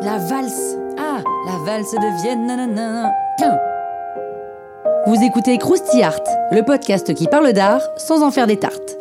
La valse. Ah, la valse de Vienne. Nanana. Vous écoutez Krusty Art, le podcast qui parle d'art sans en faire des tartes.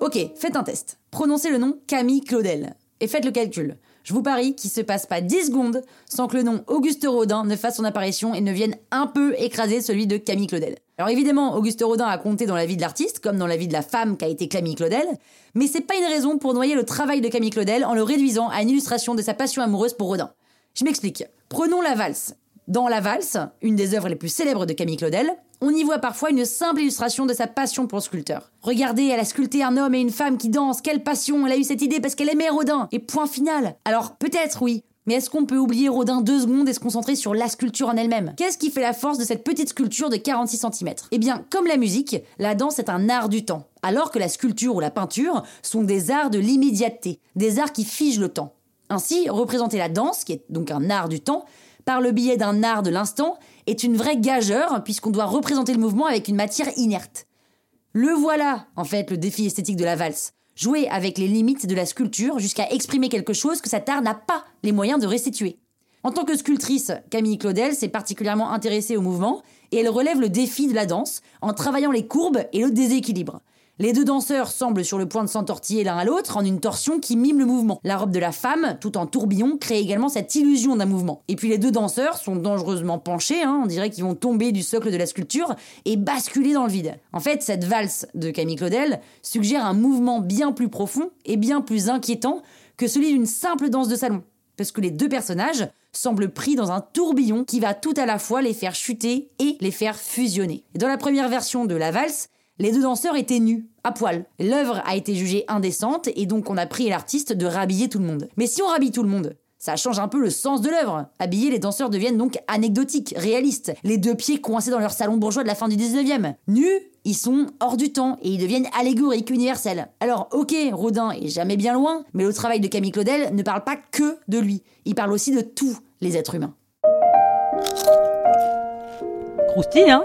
Ok, faites un test. Prononcez le nom Camille Claudel et faites le calcul. Je vous parie qu'il se passe pas 10 secondes sans que le nom Auguste Rodin ne fasse son apparition et ne vienne un peu écraser celui de Camille Claudel. Alors évidemment, Auguste Rodin a compté dans la vie de l'artiste, comme dans la vie de la femme qu'a été Camille Claudel, mais c'est pas une raison pour noyer le travail de Camille Claudel en le réduisant à une illustration de sa passion amoureuse pour Rodin. Je m'explique. Prenons la valse. Dans La Valse, une des œuvres les plus célèbres de Camille Claudel, on y voit parfois une simple illustration de sa passion pour le sculpteur. Regardez, elle a sculpté un homme et une femme qui dansent, quelle passion, elle a eu cette idée parce qu'elle aimait Rodin, et point final. Alors peut-être oui, mais est-ce qu'on peut oublier Rodin deux secondes et se concentrer sur la sculpture en elle-même? Qu'est-ce qui fait la force de cette petite sculpture de 46 cm Eh bien, comme la musique, la danse est un art du temps, alors que la sculpture ou la peinture sont des arts de l'immédiateté, des arts qui figent le temps. Ainsi, représenter la danse, qui est donc un art du temps, par le biais d'un art de l'instant, est une vraie gageure, puisqu'on doit représenter le mouvement avec une matière inerte. Le voilà, en fait, le défi esthétique de la valse. Jouer avec les limites de la sculpture jusqu'à exprimer quelque chose que art n'a pas les moyens de restituer. En tant que sculptrice, Camille Claudel s'est particulièrement intéressée au mouvement et elle relève le défi de la danse en travaillant les courbes et le déséquilibre. Les deux danseurs semblent sur le point de s'entortiller l'un à l'autre en une torsion qui mime le mouvement. La robe de la femme, tout en tourbillon, crée également cette illusion d'un mouvement. Et puis les deux danseurs sont dangereusement penchés, hein, on dirait qu'ils vont tomber du socle de la sculpture et basculer dans le vide. En fait, cette valse de Camille Claudel suggère un mouvement bien plus profond et bien plus inquiétant que celui d'une simple danse de salon. Parce que les deux personnages semblent pris dans un tourbillon qui va tout à la fois les faire chuter et les faire fusionner. Dans la première version de la valse, les deux danseurs étaient nus, à poil. L'œuvre a été jugée indécente et donc on a pris l'artiste de rhabiller tout le monde. Mais si on rhabille tout le monde, ça change un peu le sens de l'œuvre. Habillés, les danseurs deviennent donc anecdotiques, réalistes, les deux pieds coincés dans leur salon bourgeois de la fin du 19e. Nus, ils sont hors du temps et ils deviennent allégoriques, universels. Alors ok, Rodin est jamais bien loin, mais le travail de Camille Claudel ne parle pas que de lui, il parle aussi de tous les êtres humains. Croustille, hein?